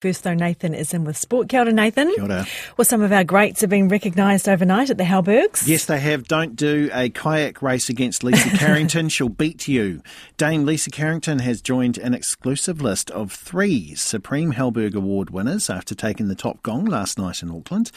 First, though, Nathan is in with sport. Kia ora, Nathan. Kia ora. Well, some of our greats have been recognised overnight at the Halbergs. Yes, they have. Don't do a kayak race against Lisa Carrington. She'll beat you. Dame Lisa Carrington has joined an exclusive list of three Supreme Halberg Award winners after taking the top gong last night in Auckland.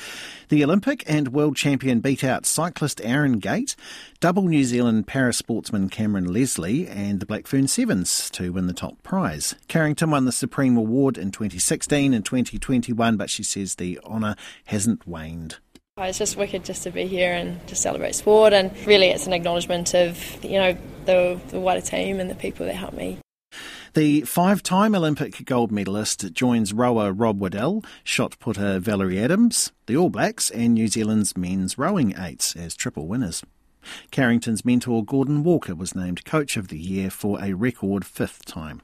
The Olympic and world champion beat out cyclist Aaron Gate, double New Zealand para sportsman Cameron Leslie, and the Blackfern Sevens to win the top prize. Carrington won the Supreme Award in 2016 and 2021, but she says the honour hasn't waned. Oh, it's just wicked just to be here and to celebrate sport, and really it's an acknowledgement of you know the, the wider team and the people that helped me. The five time Olympic gold medalist joins rower Rob Waddell, shot putter Valerie Adams, the All Blacks, and New Zealand's men's rowing eights as triple winners. Carrington's mentor Gordon Walker was named Coach of the Year for a record fifth time.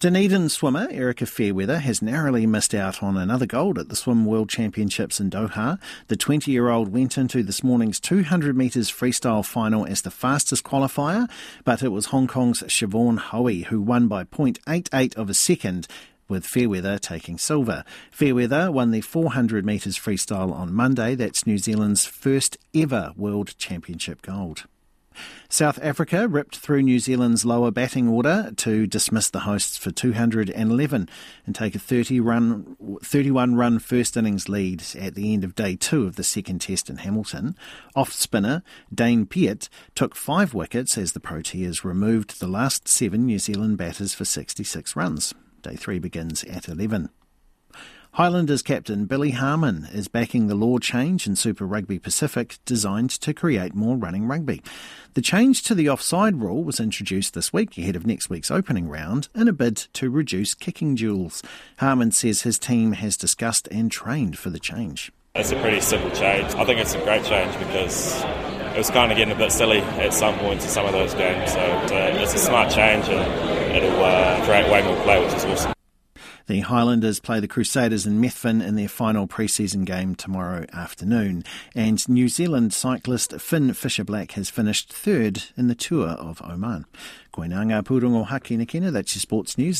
Dunedin swimmer Erika Fairweather has narrowly missed out on another gold at the Swim World Championships in Doha. The 20 year old went into this morning's 200 metres freestyle final as the fastest qualifier, but it was Hong Kong's Siobhan Haughey who won by 0.88 of a second with Fairweather taking silver. Fairweather won the 400 metres freestyle on Monday. That's New Zealand's first ever World Championship gold. South Africa ripped through New Zealand's lower batting order to dismiss the hosts for 211 and take a 30 run, 31 run first innings lead at the end of day two of the second test in Hamilton. Off spinner Dane Piedt took five wickets as the Proteas removed the last seven New Zealand batters for 66 runs. Day three begins at 11. Highlanders captain Billy Harmon is backing the law change in Super Rugby Pacific designed to create more running rugby. The change to the offside rule was introduced this week ahead of next week's opening round in a bid to reduce kicking duels. Harmon says his team has discussed and trained for the change. It's a pretty simple change. I think it's a great change because it was kind of getting a bit silly at some points in some of those games. So uh, it's a smart change and it'll uh, create way more play, which is awesome. The Highlanders play the Crusaders in Methven in their final pre-season game tomorrow afternoon. And New Zealand cyclist Finn Fisher-Black has finished third in the Tour of Oman. Koinanga Purungo Haki Nikina, that's your sports news.